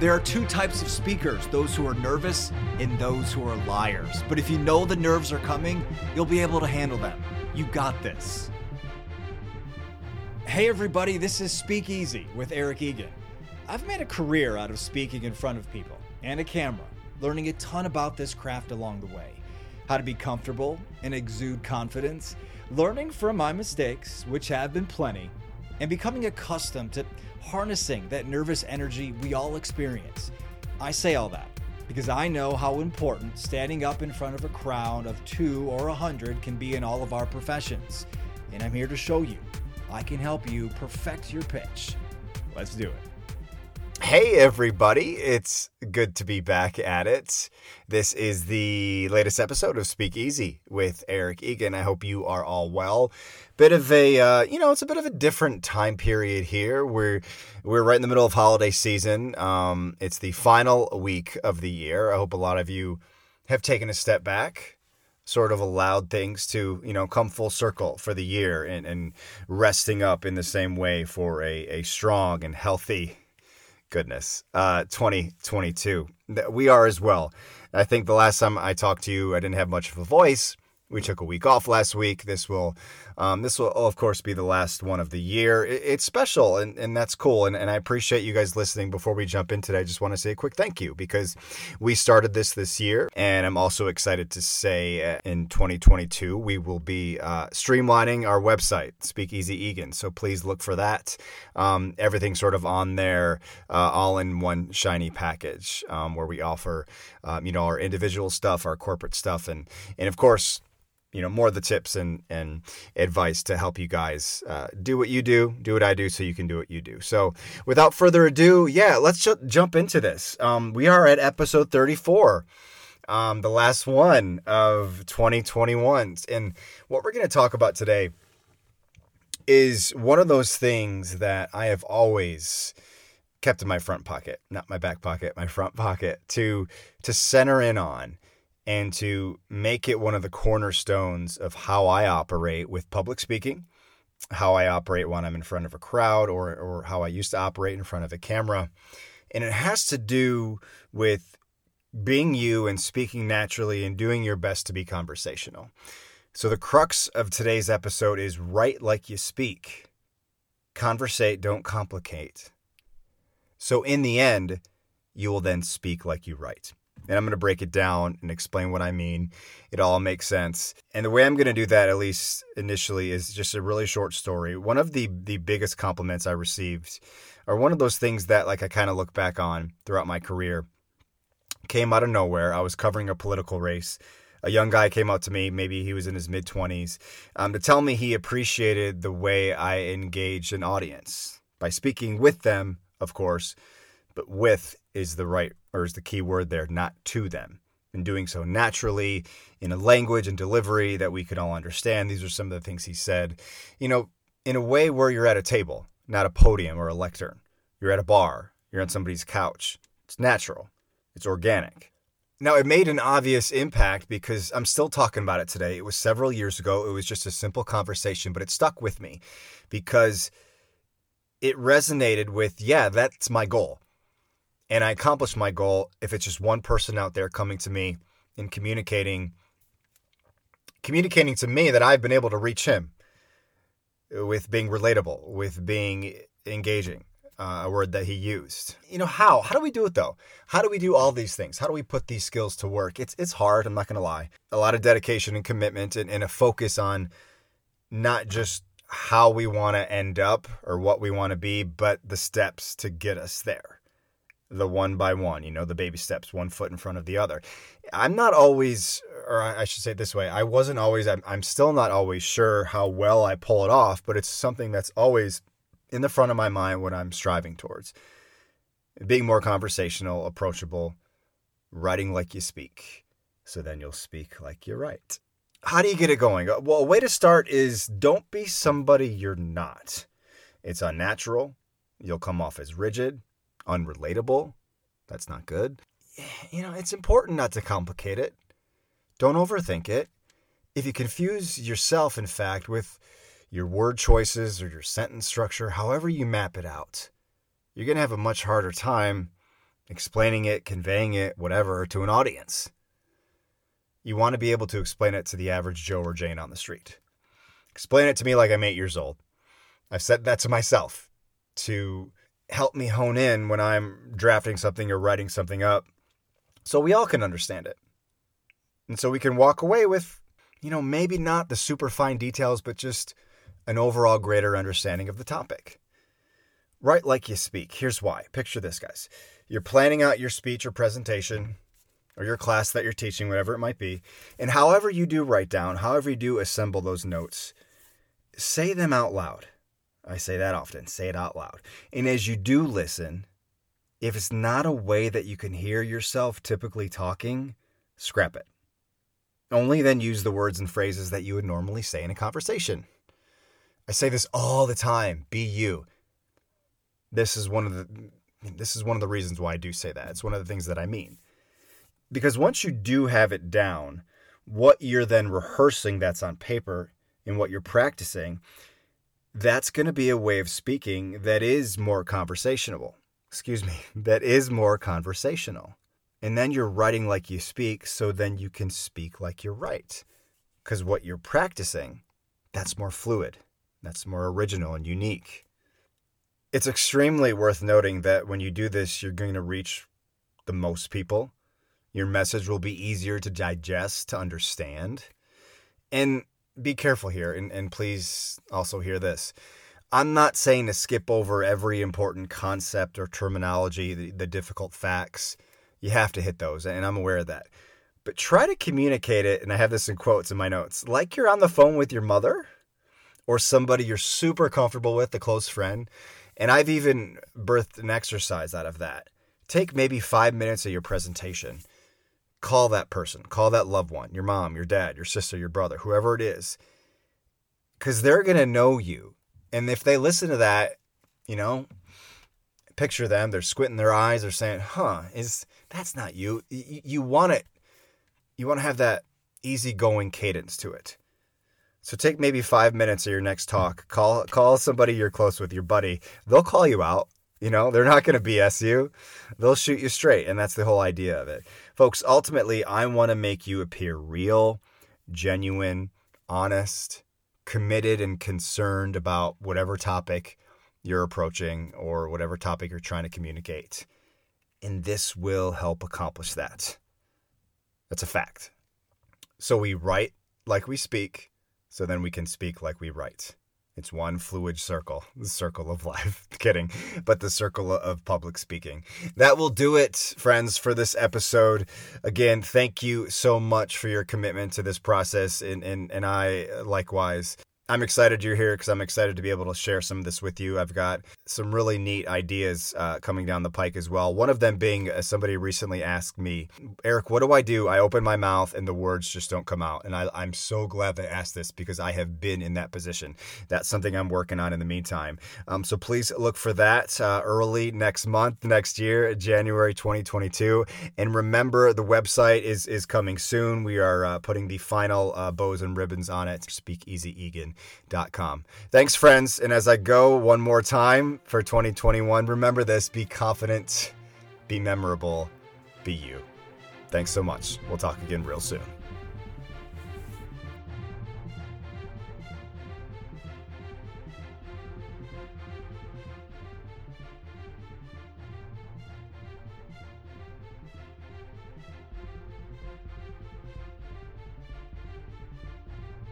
There are two types of speakers those who are nervous and those who are liars. But if you know the nerves are coming, you'll be able to handle them. You got this. Hey, everybody, this is Speak Easy with Eric Egan. I've made a career out of speaking in front of people and a camera, learning a ton about this craft along the way. How to be comfortable and exude confidence, learning from my mistakes, which have been plenty, and becoming accustomed to harnessing that nervous energy we all experience. I say all that because I know how important standing up in front of a crowd of two or a hundred can be in all of our professions. And I'm here to show you I can help you perfect your pitch. Let's do it. Hey, everybody. It's good to be back at it. This is the latest episode of Speak Easy with Eric Egan. I hope you are all well. Bit of a, uh, you know, it's a bit of a different time period here. We're, we're right in the middle of holiday season. Um, it's the final week of the year. I hope a lot of you have taken a step back, sort of allowed things to, you know, come full circle for the year and, and resting up in the same way for a, a strong and healthy goodness, uh, 2022. We are as well. I think the last time I talked to you, I didn't have much of a voice. We took a week off last week. This will, um, this will of course be the last one of the year. It, it's special, and, and that's cool. And, and I appreciate you guys listening. Before we jump in today, I just want to say a quick thank you because we started this this year, and I'm also excited to say uh, in 2022 we will be uh, streamlining our website, Speakeasy Egan. So please look for that. Um, everything sort of on there, uh, all in one shiny package, um, where we offer, um, you know, our individual stuff, our corporate stuff, and and of course you know more of the tips and and advice to help you guys uh, do what you do do what i do so you can do what you do. So without further ado yeah let's ju- jump into this. Um, we are at episode 34 um, the last one of 2021 and what we're going to talk about today is one of those things that i have always kept in my front pocket not my back pocket my front pocket to to center in on and to make it one of the cornerstones of how I operate with public speaking, how I operate when I'm in front of a crowd, or, or how I used to operate in front of a camera. And it has to do with being you and speaking naturally and doing your best to be conversational. So, the crux of today's episode is write like you speak, conversate, don't complicate. So, in the end, you will then speak like you write and I'm going to break it down and explain what I mean. It all makes sense. And the way I'm going to do that, at least initially, is just a really short story. One of the the biggest compliments I received, or one of those things that like I kind of look back on throughout my career, came out of nowhere. I was covering a political race. A young guy came out to me, maybe he was in his mid 20s, um, to tell me he appreciated the way I engaged an audience by speaking with them, of course, but with is the right or is the key word there, not to them. And doing so naturally in a language and delivery that we could all understand. These are some of the things he said. You know, in a way where you're at a table, not a podium or a lectern. You're at a bar, you're on somebody's couch. It's natural, it's organic. Now, it made an obvious impact because I'm still talking about it today. It was several years ago. It was just a simple conversation, but it stuck with me because it resonated with, yeah, that's my goal and I accomplish my goal if it's just one person out there coming to me and communicating communicating to me that I've been able to reach him with being relatable, with being engaging, uh, a word that he used. You know how? How do we do it though? How do we do all these things? How do we put these skills to work? It's it's hard. I'm not going to lie. A lot of dedication and commitment, and, and a focus on not just how we want to end up or what we want to be, but the steps to get us there the one by one, you know, the baby steps, one foot in front of the other. I'm not always, or I should say it this way, I wasn't always, I'm, I'm still not always sure how well I pull it off, but it's something that's always in the front of my mind what I'm striving towards. Being more conversational, approachable, writing like you speak. So then you'll speak like you write. How do you get it going? Uh, well, a way to start is don't be somebody you're not. It's unnatural. You'll come off as rigid unrelatable. That's not good. You know, it's important not to complicate it. Don't overthink it. If you confuse yourself, in fact, with your word choices or your sentence structure, however you map it out, you're going to have a much harder time explaining it, conveying it, whatever, to an audience. You want to be able to explain it to the average Joe or Jane on the street. Explain it to me like I'm eight years old. I've said that to myself to help me hone in when I'm drafting something or writing something up so we all can understand it. And so we can walk away with, you know, maybe not the super fine details, but just an overall greater understanding of the topic. Write like you speak. Here's why. Picture this, guys. You're planning out your speech or presentation or your class that you're teaching, whatever it might be. And however you do write down, however you do assemble those notes, say them out loud. I say that often. Say it out loud. And as you do listen, if it's not a way that you can hear yourself typically talking, scrap it. Only then use the words and phrases that you would normally say in a conversation. I say this all the time be you. This is one of the this is one of the reasons why I do say that. It's one of the things that I mean. Because once you do have it down, what you're then rehearsing that's on paper and what you're practicing, that's going to be a way of speaking that is more conversational. Excuse me, that is more conversational. And then you're writing like you speak, so then you can speak like you write. Because what you're practicing, that's more fluid, that's more original and unique. It's extremely worth noting that when you do this, you're going to reach the most people. Your message will be easier to digest, to understand. And be careful here, and, and please also hear this. I'm not saying to skip over every important concept or terminology, the, the difficult facts. You have to hit those, and I'm aware of that. But try to communicate it, and I have this in quotes in my notes, like you're on the phone with your mother or somebody you're super comfortable with, a close friend. And I've even birthed an exercise out of that. Take maybe five minutes of your presentation call that person, call that loved one, your mom, your dad, your sister, your brother, whoever it is, because they're going to know you. And if they listen to that, you know, picture them, they're squinting their eyes, they're saying, huh, is that's not you. You, you want it, you want to have that easygoing cadence to it. So take maybe five minutes of your next talk. Call call somebody you're close with, your buddy. They'll call you out. You know, they're not going to BS you. They'll shoot you straight. And that's the whole idea of it. Folks, ultimately, I want to make you appear real, genuine, honest, committed, and concerned about whatever topic you're approaching or whatever topic you're trying to communicate. And this will help accomplish that. That's a fact. So we write like we speak, so then we can speak like we write. It's one fluid circle, the circle of life. Kidding, but the circle of public speaking. That will do it, friends, for this episode. Again, thank you so much for your commitment to this process, and and, and I likewise. I'm excited you're here because I'm excited to be able to share some of this with you. I've got some really neat ideas uh, coming down the pike as well. One of them being uh, somebody recently asked me, Eric, what do I do? I open my mouth and the words just don't come out. And I, am so glad they asked this because I have been in that position. That's something I'm working on in the meantime. Um, so please look for that uh, early next month, next year, January 2022. And remember, the website is is coming soon. We are uh, putting the final uh, bows and ribbons on it. SpeakEasyEgan.com. Thanks, friends. And as I go one more time for 2021, remember this be confident, be memorable, be you. Thanks so much. We'll talk again real soon.